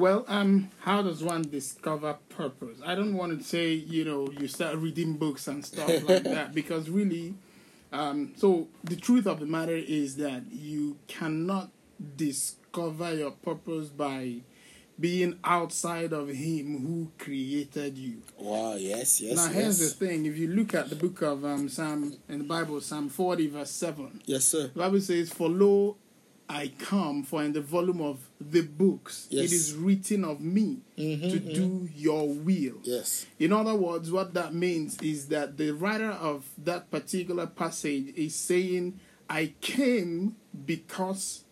Well, um, how does one discover purpose? I don't want to say, you know, you start reading books and stuff like that because really, um, so the truth of the matter is that you cannot discover your purpose by being outside of Him who created you. Wow, yes, yes. now, yes. here's the thing: if you look at the book of um, Psalm in the Bible, Psalm 40, verse 7, Yes, sir. the Bible says, For lo, I come, for in the volume of the books Yes. it is written of me Mhm, to mhm. do your will. Yes. In other words, what that means is that the writer of that particular passage is saying, I came because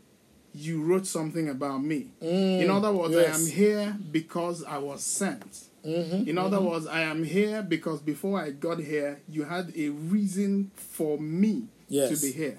you wrote something about me. Mm, In other words, yes. I am here because I was sent. Mhm, In other words, I am here because before I got here, you had a reason for me Yes. to be here.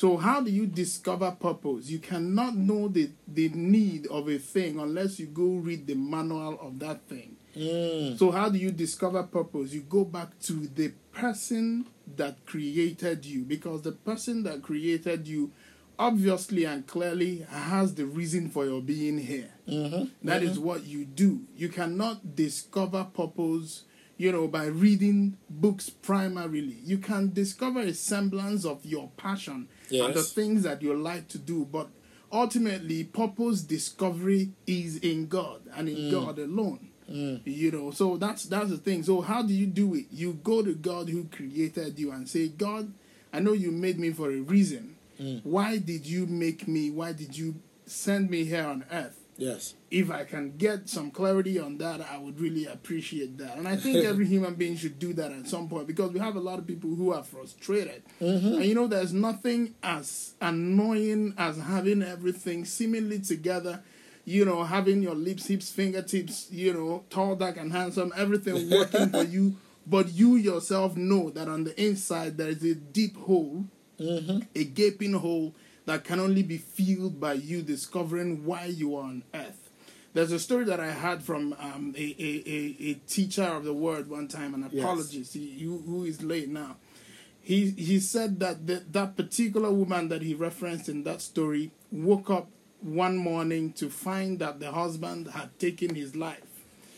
So, how do you discover purpose? You cannot know the, the need of a thing unless you go read the manual of that thing. Mm. So, how do you discover purpose? You go back to the person that created you because the person that created you obviously and clearly has the reason for your being here. Mhm, That is what you do. You cannot discover purpose, you know, by reading books primarily. You can discover a semblance of your passion and the things that you like to do, but ultimately, purpose discovery is in God and in mm. God alone. Mm. You know, so that's that's the thing. So how do you do it? You go to God who created you and say, God, I know you made me for a reason. Mm. Why did you make me? Why did you send me here on earth? Yes. if I can get some clarity on that, I would really appreciate that. And I think every human being should do that at some point because we have a lot of people who are frustrated. Mm-hmm. And you know, there's nothing as annoying as having everything seemingly together. You know, having your lips, hips, fingertips, you know, tall, dark, and handsome, everything working for you. But you yourself know that on the inside there is a deep hole mm-hmm. a gaping hole that can only be filled by you discovering why you are on earth. There's a story that I had from um, a, a, a, a teacher of the word one time, an Yes. apologist he, who- is late now. He, he said that the, that particular woman that he referenced in that story woke up one morning to find that the husband had taken his life.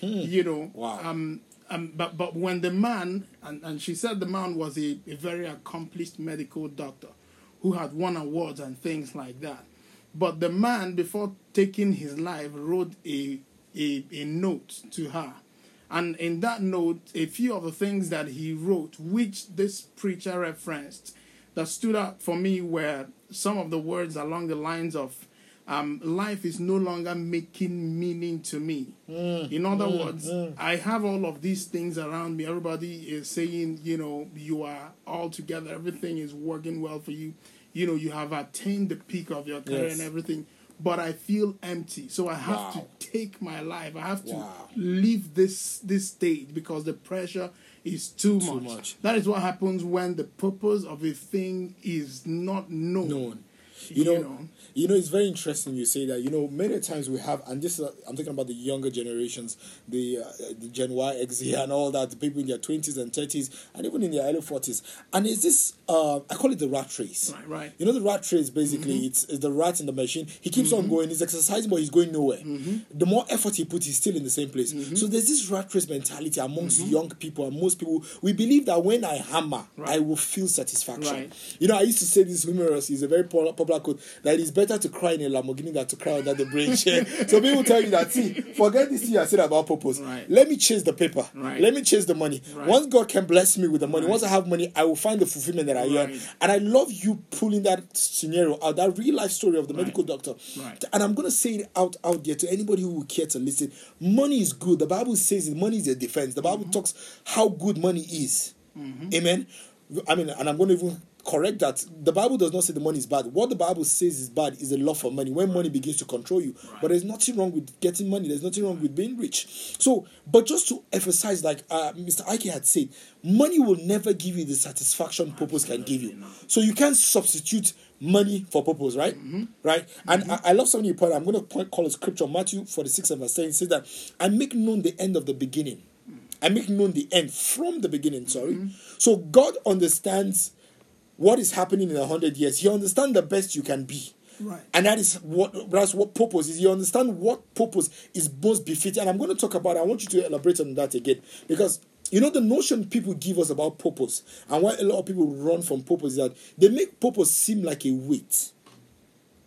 You know, Wow. um, um, but but when the man and, and she said the man was a, a very accomplished medical doctor who had won awards and things like that. But the man, before taking his life, wrote a a, a note to her. And in that note, a few of the things that he wrote, which this preacher referenced, that stood out for me were some of the words along the lines of, um, life is no longer making meaning to me. Mm. In other mm, words, mm. I have all of these things around me. Everybody is saying, you know, you are all together, everything is working well for you. You know, you have attained the peak of your career Yes. and everything, but I feel empty. So I have Wow. to take my life. I have to Wow. leave this this stage because the pressure is too, Too much. much. That is what happens when the purpose of a thing is not known. known. You You know, you know, it's very interesting you say that. You know, many times we have, and this is, I'm talking about the younger generations, the uh, the Gen Y, X, Z, and all that, the people in their twenties and thirties, and even in their early forties. And is this, uh, I call it the rat race. Right, right. You know, the rat race basically, Mm-hmm. it's, it's the rat in the machine. He keeps on going, he's exercising, but he's going nowhere. Mm-hmm. The more effort he puts, he's still in the same place. So there's this rat race mentality amongst Mm-hmm. young people, and most people, we believe that when I hammer, I will feel satisfaction. Right. You know, I used to say this humorous, it's a very po- quote, that it's better to cry in a Lamborghini than to cry under the bridge. so people tell you that, see, forget this thing I said about purpose. Right. Let me chase the paper. Right. Let me chase the money. Right. Once God can bless me with the money, once I have money, I will find the fulfillment that I yearn. Right. And I love you pulling that scenario out, that real life story of the medical doctor. And I'm going to say it out, out there to anybody who will care to listen. Money is good. The Bible says that money is a defense. The Bible mm-hmm. talks how good money is. Mm-hmm. Amen. I mean, and I'm going to even correct that. The Bible does not say the money is bad. What the Bible says is bad is the love for money. When money begins to control you. But there's nothing wrong with getting money. There's nothing wrong with being rich. So, but just to emphasize, like uh, Mr. Ike had said, money will never give you the satisfaction purpose can give you. So you can't substitute money for purpose, right? Mm-hmm. Right? And mm-hmm. I, I love something you point. I'm going to point, call a scripture, Matthew 46 and verse 10. Says that, I make known the end of the beginning. Mm. I make known the end from the beginning, sorry. Mm-hmm. So God understands what is happening in a hundred years. You understand the best you can be. Right. And that is what that's what purpose is. You understand what purpose is most befitting. And I'm going to talk about. It. I want you to elaborate on that again because you know the notion people give us about purpose and why a lot of people run from purpose is that they make purpose seem like a weight.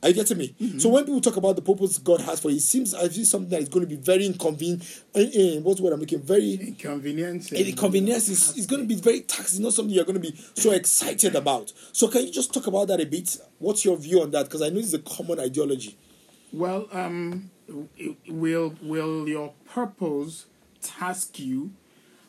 Are you getting me? Mm-hmm. So when people talk about the purpose God has for you, it seems as if something that is going to be very inconvenient. Uh, uh, what's what I'm making? Very Inconvenience. and inconvenience is, is going to be very taxing, not something you're going to be so excited about. So can you just talk about that a bit? What's your view on that? Because I know it's a common ideology. Well, um, will will your purpose task you?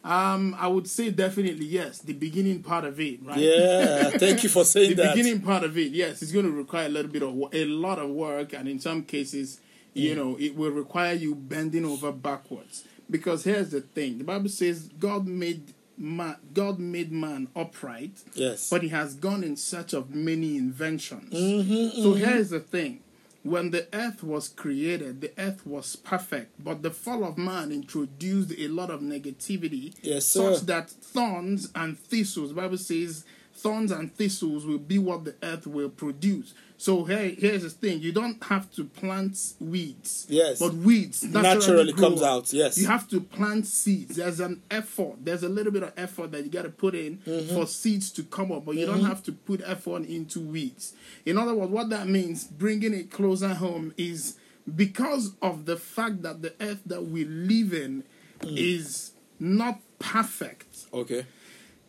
Um, I would say definitely yes. The beginning part of it, right? Yeah, thank you for saying the that. The beginning part of it, yes, it's going to require a little bit of a lot of work, and in some cases, you know, it will require you bending over backwards. Because here's the thing: the Bible says God made man, God made man upright, Yes. but He has gone in search of many inventions. Mm-hmm, So here's the thing: when the earth was created, the earth was perfect, but the fall of man introduced a lot of negativity, Yes, such that thorns and thistles. Bible says thorns and thistles will be what the earth will produce. So here, here's the thing: you don't have to plant weeds. Yes. But weeds Naturally grow comes out, yes. You have to plant seeds. There's an effort. There's a little bit of effort that you got to put in Mm-hmm. for seeds to come up, but you don't have to put effort into weeds. In other words, what that means, bringing it closer home, is because of the fact that the earth that we live in Mm. is not perfect. okay.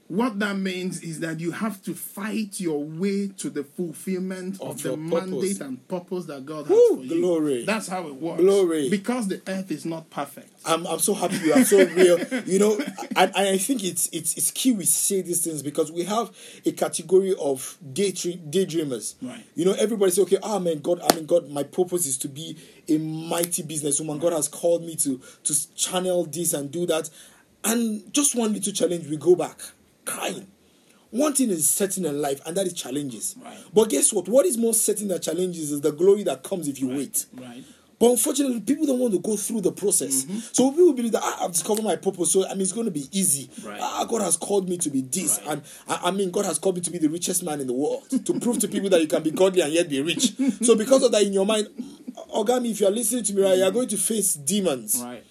What that means is that you have to fight your way to the fulfillment of, Of the mandate and purpose that God has Woo, for you. glory. That's how it works. Glory. Because the earth is not perfect. I'm, I'm so happy you are so real. You know, and, and I think it's it's it's key we say these things because we have a category of daydream, daydreamers. Right. You know, everybody say, okay, ah man, God, I mean, God, my purpose is to be a mighty businesswoman. God has called me to to channel this and do that. And just one little challenge, we go back crying. One thing is certain in life, and that is challenges. Right. But guess what? What is more certain than challenges is the glory that comes if you wait. Right. But unfortunately, people don't want to go through the process. Mm-hmm. So people believe that ah, I've discovered my purpose, so I mean it's going to be easy. Right. Ah, God has called me to be this, Right. and I, I mean God has called me to be the richest man in the world to prove to people that you can be godly and yet be rich. so because of that in your mind, Ogami, if you are listening to me right, you are going to face demons. Right.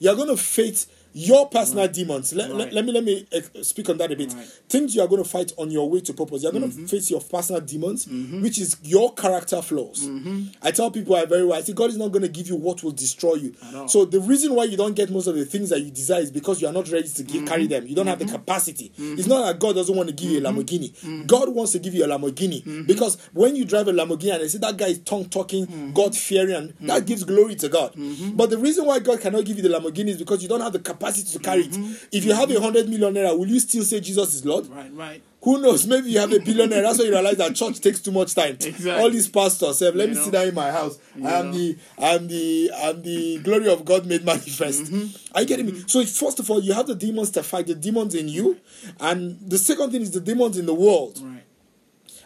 You are going to face your personal demons. Let, let, Right. let me let me eh, speak on that a bit. Right. Things you are going to fight on your way to purpose. You are going to mm-hmm. face your personal demons, mm-hmm. which is your character flaws. Mm-hmm. I tell people I very well. I say God is not going to give you what will destroy you. So the reason why you don't get most of the things that you desire is because you are not ready to give, carry them. You don't have the capacity. It's not that God doesn't want to give you a Lamborghini. God wants to give you a Lamborghini because when you drive a Lamborghini and they say that guy is tongue talking, God fearing, and that gives glory to God. But the reason why God cannot give you the Lamborghini is because you don't have the capacity to carry it. Mm-hmm. If you have a mm-hmm. hundred million naira, will you still say Jesus is Lord? Right. Right. Who knows? Maybe you have a billionaire. That's why you realize that church takes too much time. Exactly. All these pastors say, "Let You me know? sit down in my house. I am know? the, I am the, I am the glory of God made manifest." Mm-hmm. Are you getting me? Mm-hmm. So first of all, you have the demons to fight. The demons in you, and the second thing is the demons in the world. Right.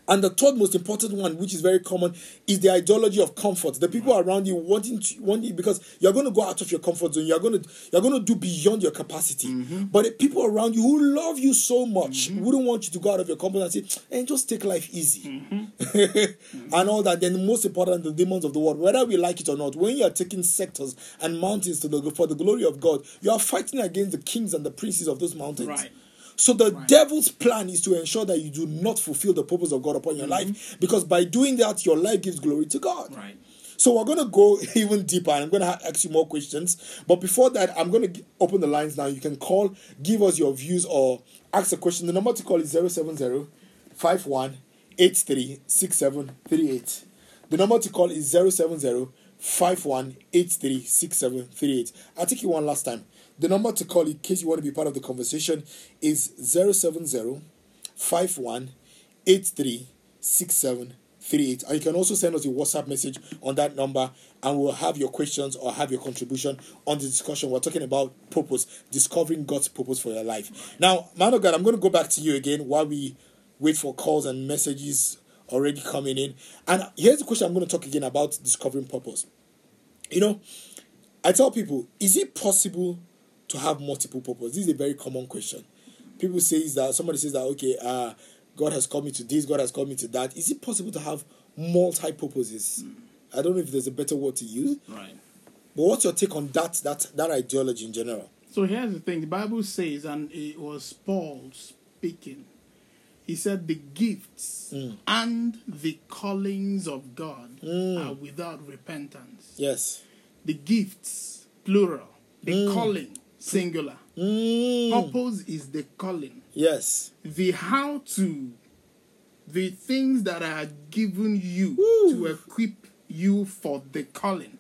And the third most important one, which is very common, is the ideology of comfort. The people around you wanting to wanting because you're going to go out of your comfort zone. You're going to you're going to do beyond your capacity. Mm-hmm. But the people around you who love you so much wouldn't want you to go out of your comfort and say, "And just take life easy," Mm-hmm. and all that. Then the most important, the demons of the world, whether we like it or not, when you are taking sectors and mountains to the for the glory of God, you are fighting against the kings and the princes of those mountains. Right. So the devil's plan is to ensure that you do not fulfill the purpose of God upon your life, because by doing that, your life gives glory to God. Mm-hmm. Right. So we're gonna go even deeper, and I'm gonna ask you more questions. But before that, I'm gonna open the lines now. You can call, give us your views, or ask a question. The number to call is 070 51 The number to call is 070 51 83 6738. I'll take you one last time. The number to call in case you want to be part of the conversation is 070 51 83 6738. And you can also send us a WhatsApp message on that number, and we'll have your questions or have your contribution on the discussion. We're talking about purpose, discovering God's purpose for your life. Now, man of God, I'm going to go back to you again while we wait for calls and messages already coming in. And here's the question I'm going to talk again about discovering purpose. You know, I tell people, is it possible to have multiple purpose? This is a very common question. People say is that somebody says that okay, uh, God has called me to this, God has called me to that. Is it possible to have multi purposes. I don't know if there's a better word to use, Right. but what's your take on that that that ideology in general? So here's the thing the Bible says, and it was Paul speaking. He said, The gifts Mm. and the callings of God Mm. are without repentance. Yes. The gifts, plural. The Mm. calling, singular. Mm. Purpose is the calling. Yes. The how to, the things that are given you Woo. to equip you for the calling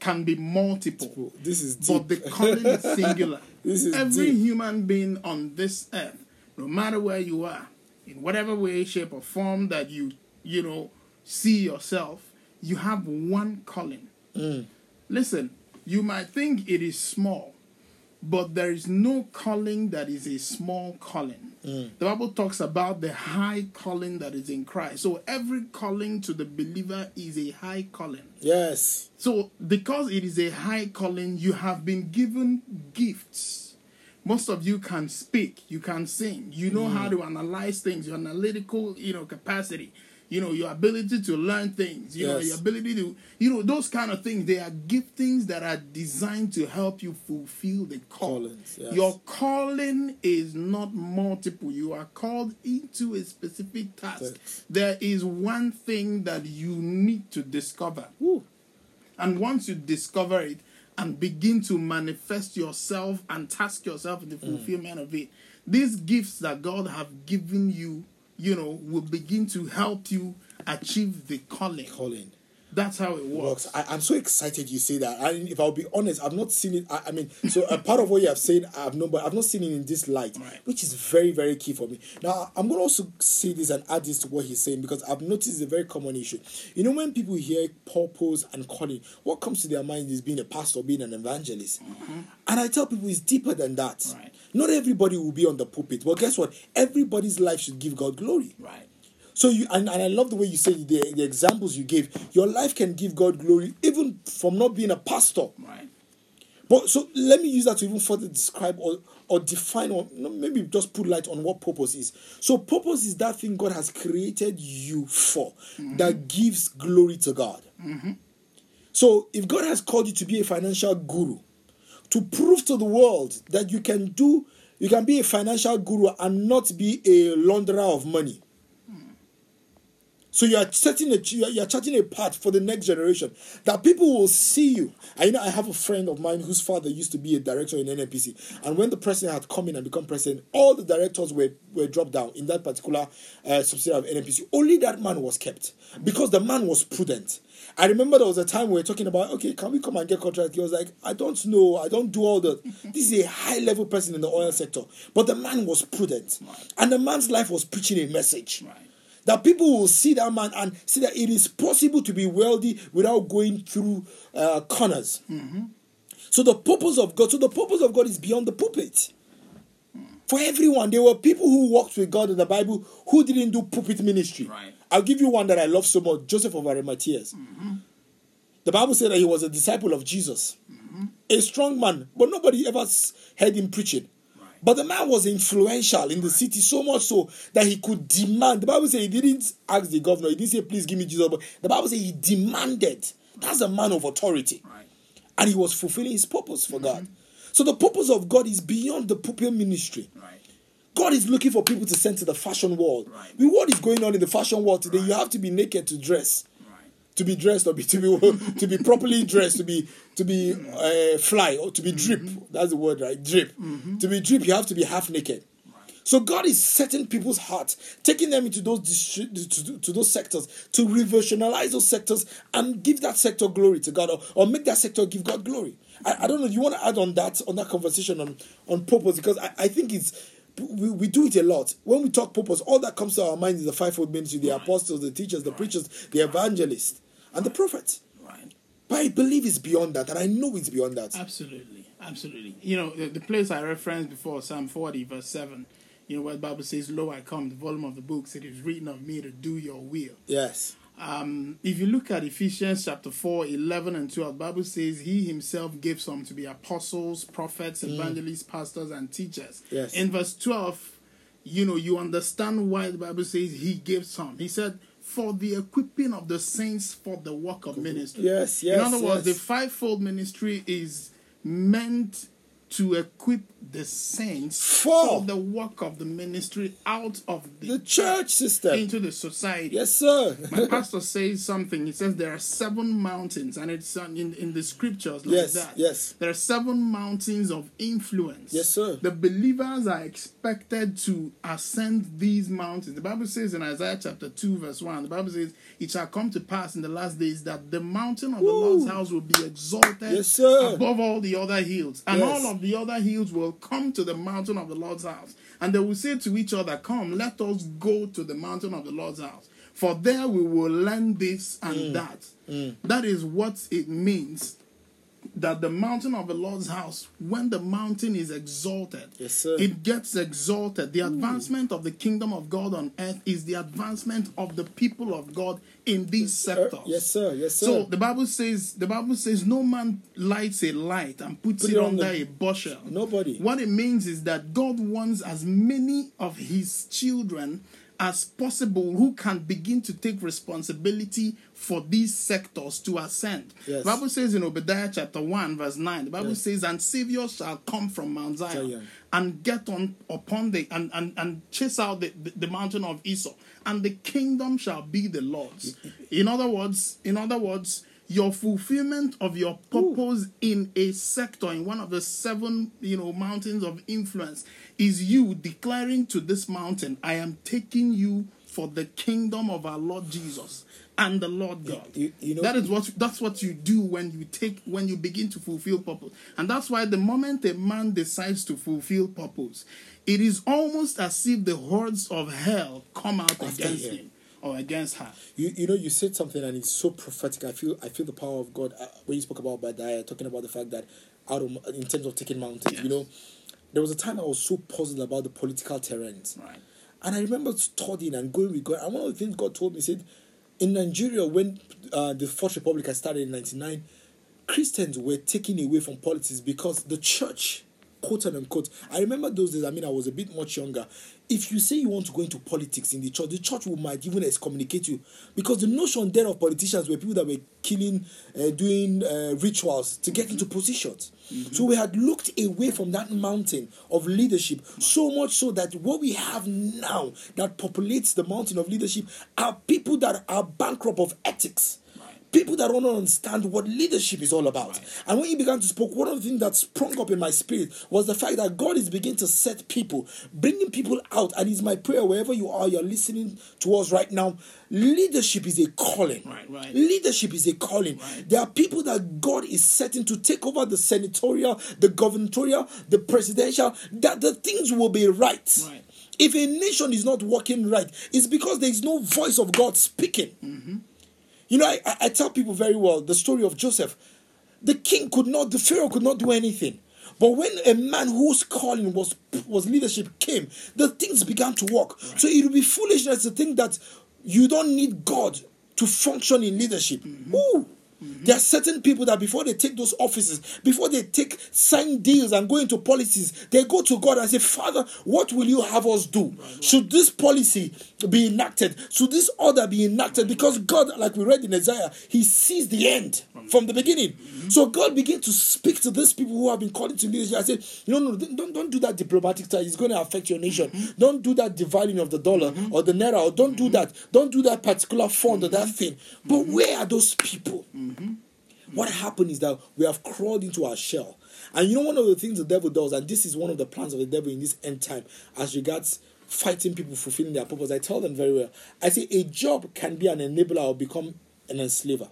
can be multiple. This is deep. But the calling is singular. This is Every deep. human being on this earth, no matter where you are, in whatever way, shape, or form that you, you know, see yourself, you have one calling. Mm. Listen, you might think it is small, but there is no calling that is a small calling. Mm. The Bible talks about the high calling that is in Christ. So every calling to the believer is a high calling. Yes. So, because it is a high calling, you have been given gifts. Most of you can speak, you can sing, you know how to analyze things, your analytical, you know, capacity, you know, your ability to learn things, you know, your ability to, you know, those kind of things. They are giftings that are designed to help you fulfill the call. Callings, yes. Your calling is not multiple. You are called into a specific task. Yes. There is one thing that you need to discover. Woo. And once you discover it and begin to manifest yourself and task yourself in the mm. fulfillment of it, these gifts that God have given you, you know, will begin to help you achieve the calling. Calling. That's how it works. works. I, I'm so excited you say that. And if I'll be honest, I've not seen it. I, I mean, so a part of what you have said, I've known, but I've not seen it in this light, Right. which is very, very key for me. Now, I'm going to also say this and add this to what he's saying because I've noticed a very common issue. You know, when people hear purpose and calling, what comes to their mind is being a pastor, being an evangelist. And I tell people it's deeper than that. Mm-hmm. Right. Not everybody will be on the pulpit. Well, guess what? Everybody's life should give God glory. Right. So you and, and I love the way you say the, the examples you gave. Your life can give God glory even from not being a pastor. Right. But so let me use that to even further describe or or define or maybe just put light on what purpose is. So purpose is that thing God has created you for mm-hmm. that gives glory to God. Mm-hmm. So if God has called you to be a financial guru, to prove to the world that you can do, you can be a financial guru and not be a launderer of money. So you are setting a you are, charting a path for the next generation that people will see you. I know I have a friend of mine whose father used to be a director in NNPC, and when the president had come in and become president, all the directors were were dropped down in that particular uh, subsidiary of NNPC. Only that man was kept because the man was prudent. I remember there was a time we were talking about, okay, can we come and get contract? He was like, I don't know, I don't do all that. this is a high level person in the oil sector, but the man was prudent, and the man's life was preaching a message Right. That people will see that man and see that it is possible to be wealthy without going through uh, corners. Mm-hmm. So the purpose of God, so the purpose of God is beyond the pulpit. For everyone, there were people who walked with God in the Bible who didn't do pulpit ministry. Right. I'll give you one that I love so much, Joseph of Arimathea. Mm-hmm. The Bible said that he was a disciple of Jesus, mm-hmm. a strong man, but nobody ever heard him preaching. But the man was influential in the city so much so that he could demand. The Bible says he didn't ask the governor, he didn't say, please give me Jesus, but the Bible says he demanded. That's a man of authority. Right. And he was fulfilling his purpose for God. So the purpose of God is beyond the pulpit ministry. Right. God is looking for people to send to the fashion world. Right. With what is going on in the fashion world today, you have to be naked to dress. To be dressed or be to be to be properly dressed to be to be uh, fly or to be drip. That's the word right? Drip. To be drip you have to be half naked. So god is setting people's hearts taking them into those distri- to, to those sectors to revolutionalize those sectors and give that sector glory to god or, or make that sector give god glory. I, I don't know you want to add on that on that conversation on on purpose? Because i, I think it's we, we do it a lot. When we talk purpose, all that comes to our mind is the fivefold ministry, the apostles, the teachers, the preachers, the evangelists, and the prophets. Right. But I believe it's beyond that, and I know it's beyond that. Absolutely, absolutely. You know, the, the place I referenced before, Psalm 40, verse 7, you know, where the Bible says, Lo, I come, the volume of the books, it is written of me to do your will. Yes. Um, if you look at Ephesians chapter 4, 11 and 12, the Bible says, He himself gave some to be apostles, prophets, evangelists, pastors, and teachers. Yes. In verse 12, you know, you understand why the Bible says He gave some. He said, for the equipping of the saints for the work of ministry. Yes, yes, In other words, yes. the fivefold ministry is meant to equip the saints For the work of the ministry out of the, the church system. into the society. Yes, sir. My pastor says something. He says there are seven mountains, and it's uh, in, in the scriptures like Yes, that. yes. There are seven mountains of influence. Yes, sir. The believers are expected to ascend these mountains. The Bible says in Isaiah chapter 2, verse 1, the Bible says, It shall come to pass in the last days that the mountain of the Lord's house will be exalted Yes, sir. above all the other hills. And Yes. all of the other hills will come to the mountain of the Lord's house. And they will say to each other, Come, let us go to the mountain of the Lord's house. For there we will learn this and Mm. that. That is what it means that the mountain of the Lord's house, when the mountain is exalted, Yes, sir. it gets exalted. The hmm. advancement of the kingdom of God on earth is the advancement of the people of God in these sectors. Yes, sir. Yes, sir. So the Bible says the Bible says no man lights a light and puts Put it, it under the- a bushel. Nobody. What it means is that God wants as many of his children as possible who can begin to take responsibility for these sectors to ascend. Yes. The Bible says in Obadiah chapter 1, verse 9, the Bible Yes. says, And Savior shall come from Mount Zion, Zion. and get on upon the and, and, and chase out the, the, the mountain of Esau, and the kingdom shall be the Lord's. In other words, in other words, your fulfillment of your purpose in a sector in one of the seven you know mountains of influence is you declaring to this mountain i am taking you for the kingdom of our lord jesus and the lord god. You- you know- that is what that's what you do when you take when you begin to fulfill purpose. And that's why the moment a man decides to fulfill purpose it is almost as if the hordes of hell come out against him. Or against her You you know you said something and it's so prophetic. I feel I feel the power of God uh, when you spoke about Obadiah, talking about the fact that out of in terms of taking mountains, Yes. you know, there was a time I was so puzzled about the political terrains, right and I remember studying and going with God. And one of the things God told me said, in Nigeria when uh, the Fourth Republic had started in '99, Christians were taken away from politics because the church, quote and unquote, I remember those days. I mean, I was a bit much younger. If you say you want to go into politics in the church, the church will might even excommunicate you. Because the notion there of politicians were people that were killing, uh, doing uh, rituals to get into positions. So we had looked away from that mountain of leadership so much so that what we have now that populates the mountain of leadership are people that are bankrupt of ethics people that don't understand what leadership is all about. And when you began to speak, one of the things that sprung up in my spirit was the fact that God is beginning to set people, bringing people out. And it's my prayer wherever you are, you're listening to us right now. Leadership is a calling. Right, right. Leadership is a calling. There are people that God is setting to take over the senatorial, the gubernatorial, the presidential, that the things will be right. Right. If a nation is not working right, it's because there is no voice of God speaking. Mm-hmm. You know, I, I- tell people very well the story of Joseph. The king could not, the Pharaoh could not do anything. But when a man whose calling was was leadership came, the things began to work. So it would be foolishness to think that you don't need God to function in leadership. Mm-hmm. Ooh. There are certain people that before they take those offices, before they take sign deals and go into policies, they go to God and say, Father, what will you have us do? Should this policy be enacted? Should this order be enacted? Because God, like we read in Isaiah, He sees the end from the beginning. So God began to speak to these people who have been called into leadership. I said, No, no, don't, don't do that diplomatic style. It's going to affect your nation. Don't do that devaluing of the dollar or the naira, or don't do that. Don't do that particular fund or that thing. But where are those people? Mm-hmm. What happened is that we have crawled into our shell. And you know, one of the things the devil does, and this is one of the plans of the devil in this end time, as regards fighting people fulfilling their purpose, I tell them very well. I say a job can be an enabler or become an enslaver.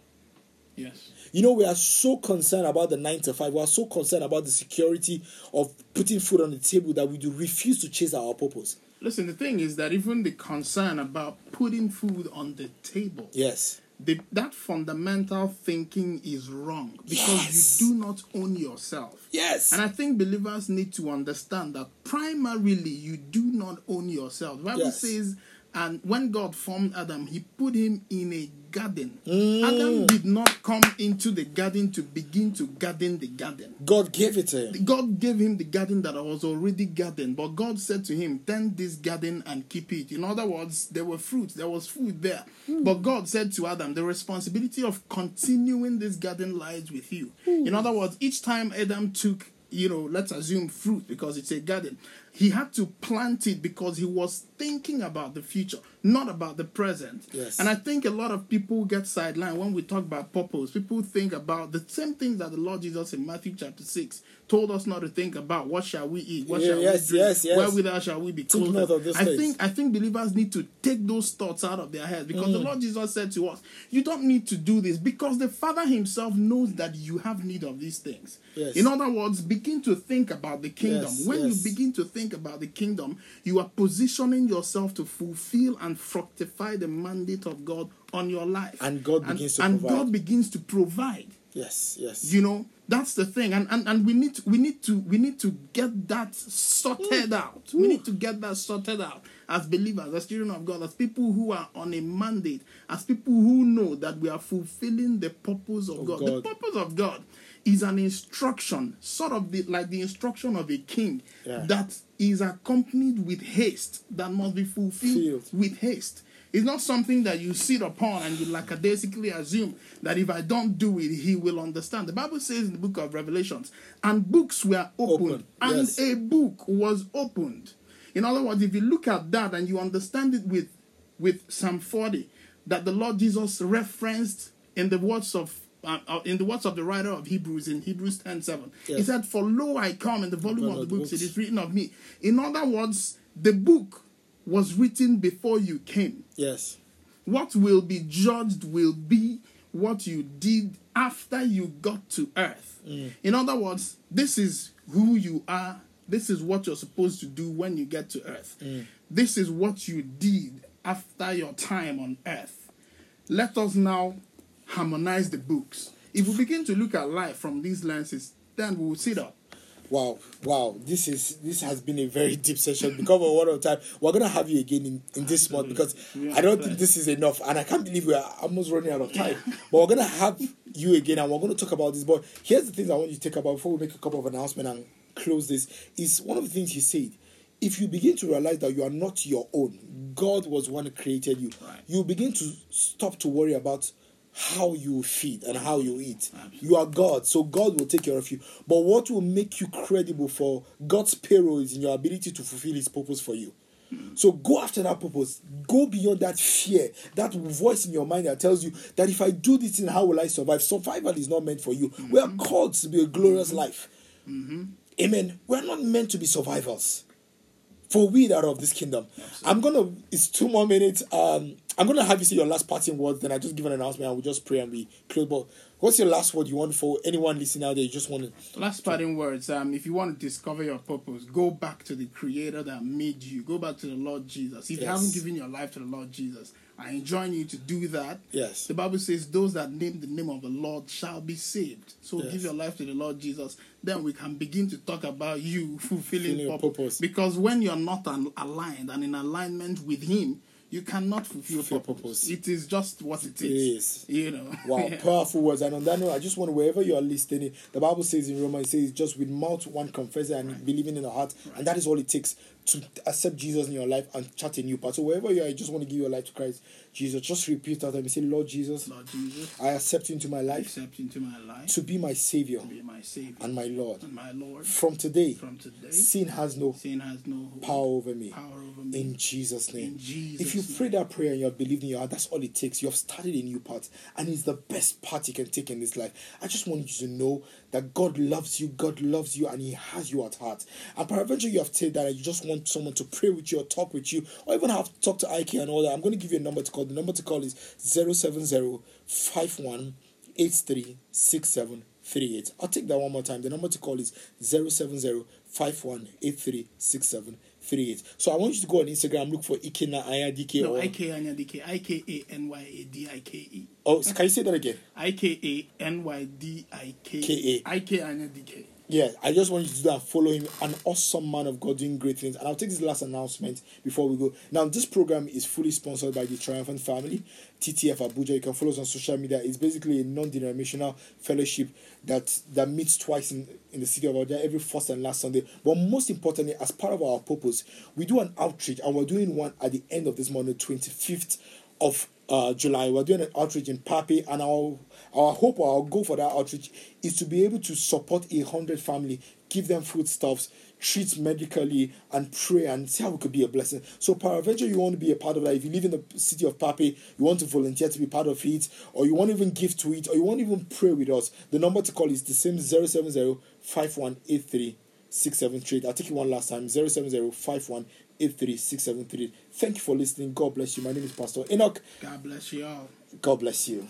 yes You know, we are so concerned about the nine to five. We are so concerned about the security of putting food on the table that we do refuse to chase our purpose. Listen, the thing is that even the concern about putting food on the table, Yes. The, that fundamental thinking is wrong because Yes. you do not own yourself. Yes. And I think believers need to understand that primarily you do not own yourself. The Bible Yes. says And when God formed Adam, he put him in a garden. Mm. Adam did not come into the garden to begin to garden the garden. God gave it to him. God gave him the garden that was already garden, but God said to him, Tend this garden and keep it. In other words, there were fruits, there was food there. But God said to Adam, The responsibility of continuing this garden lies with you. In other words, each time Adam took, you know, let's assume fruit because it's a garden, he had to plant it because he was thinking about the future, not about the present. Yes. And I think a lot of people get sidelined when we talk about purpose. People think about the same things that the Lord Jesus in Matthew chapter 6 told us not to think about. What shall we eat? What Yeah, shall yes, we drink? yes, yes. Wherewithal shall we be clothed? not of those I things. think I think believers need to take those thoughts out of their heads because Mm. the Lord Jesus said to us, You don't need to do this because the Father Himself knows that you have need of these things. Yes. In other words, begin to think about the kingdom. Yes, when yes. you begin to think about the kingdom, you are positioning yourself to fulfill and fructify the mandate of God on your life. And God begins to and provide. God begins to provide. Yes, yes. You know, that's the thing. And and, and we need to, we need to we need to get that sorted mm. out. We need to get that sorted out as believers, as children of God, as people who are on a mandate, as people who know that we are fulfilling the purpose of, Of God. The God. purpose of God is an instruction, sort of the, like the instruction of a king Yeah. that is accompanied with haste, that must be fulfilled Filled. with haste. It's not something that you sit upon and you lackadaisically assume that if I don't do it, he will understand. The Bible says in the book of Revelations, and books were opened, Open, and yes. a book was opened. In other words, if you look at that and you understand it with with Psalm 40, that the Lord Jesus referenced in the words of uh, uh, in the words of the writer of Hebrews in Hebrews 10 7. He said, For lo I come in the volume of the books, books. it is written of me. In other words, the book was written before you came. Yes. What will be judged will be what you did after you got to earth. In other words, this is who you are. This is what you're supposed to do when you get to earth. This is what you did after your time on earth. Let us now harmonize the books. If we begin to look at life from these lenses, then we will see that Wow, wow! This is this has been a very deep session. Because of one of time, we're gonna have you again in, in this month because Yeah, I don't right. think this is enough, and I can't believe we're almost running out of time. but we're gonna have you again, and we're gonna talk about this. But here's the things I want you to take about before we make a couple of announcements and close this. Is one of the things he said. If you begin to realize that you are not your own, God was one who created you. Right. You begin to stop to worry about how you feed and how you eat. You are God, so God will take care of you. But what will make you credible for God's payroll is in your ability to fulfill His purpose for you. Hmm. So go after that purpose. Go beyond that fear, that voice in your mind that tells you that if I do this thing, how will I survive? Survival is not meant for you. We are mm-hmm. called to be a glorious mm-hmm. life. Mm-hmm. Amen. We're not meant to be survivors. For we that are of this kingdom. I'm gonna it's two more minutes. Um I'm gonna have you say your last parting words, then I just give an announcement and we just pray and we close. But what's your last word you want for anyone listening out there? You just want to Last parting words. Um, if you want to discover your purpose, go back to the Creator that made you. Go back to the Lord Jesus. If you haven't given your life to the Lord Jesus, I enjoin you to do that. Yes. The Bible says, "Those that name the name of the Lord shall be saved." So Yes. give your life to the Lord Jesus. Then we can begin to talk about you fulfilling Fulfilling your purpose. purpose. Because when you're not aligned and in alignment with Him, you cannot fulfill your purpose. It is just what it It is. is. You know. Wow, Yeah. powerful words. And on that note, I just want wherever you are listening, the Bible says in Romans, it says, just with mouth one confessing and believing in the heart. And that is all it takes to accept Jesus in your life and chart a new path. So wherever you are, you just want to give your life to Christ Jesus. Just repeat after me. Say, Lord Jesus, Lord Jesus, I accept you into my life accept into my life to be my Savior to be my Savior and my Lord. and my Lord. From today, From today, sin has no sin has no power over me. power over me. In Jesus' name. In Jesus' if you pray that prayer and you have believed in your heart, that's all it takes. You have started a new path, and it's the best path you can take in this life. I just want you to know that God loves you, God loves you, and He has you at heart. And peradventure you have said that you just want someone to pray with you or talk with you, or even have to talk to IK and all that. I'm going to give you a number to call. The number to call is 070 51 836738. I'll take that one more time. The number to call is 070 51 836738. So I want you to go on Instagram, look for Ikenna Anyadike. No, or, I K Anya D K I K A N Y A D I K E. oh, can you say that again? I K A N Y D I K K-A. I K Anya D K. yeah, I just want you to do that. Follow him, an awesome man of God doing great things. And I'll take this last announcement before we go. Now, this program is fully sponsored by the Triumphant Family, TTF Abuja. You can follow us on social media. It's basically a non-denominational fellowship that that meets twice in, in the city of Abuja every first and last Sunday. But most importantly, as part of our purpose, we do an outreach, and we're doing one at the end of this month, the twenty fifth of uh, July. We're doing an outreach in Papi, and our our hope or our goal for that outreach is to be able to support a hundred family, give them foodstuffs, treat medically, and pray and see how we could be a blessing. So, peradventure, you want to be a part of that. If you live in the city of Papi, you want to volunteer to be part of it, or you want to even give to it, or you want to even pray with us. The number to call is the same 070 5183 673. I'll take it one last time 070 5183 673. Thank you for listening. God bless you. My name is Pastor Enoch. God bless you all. God bless you.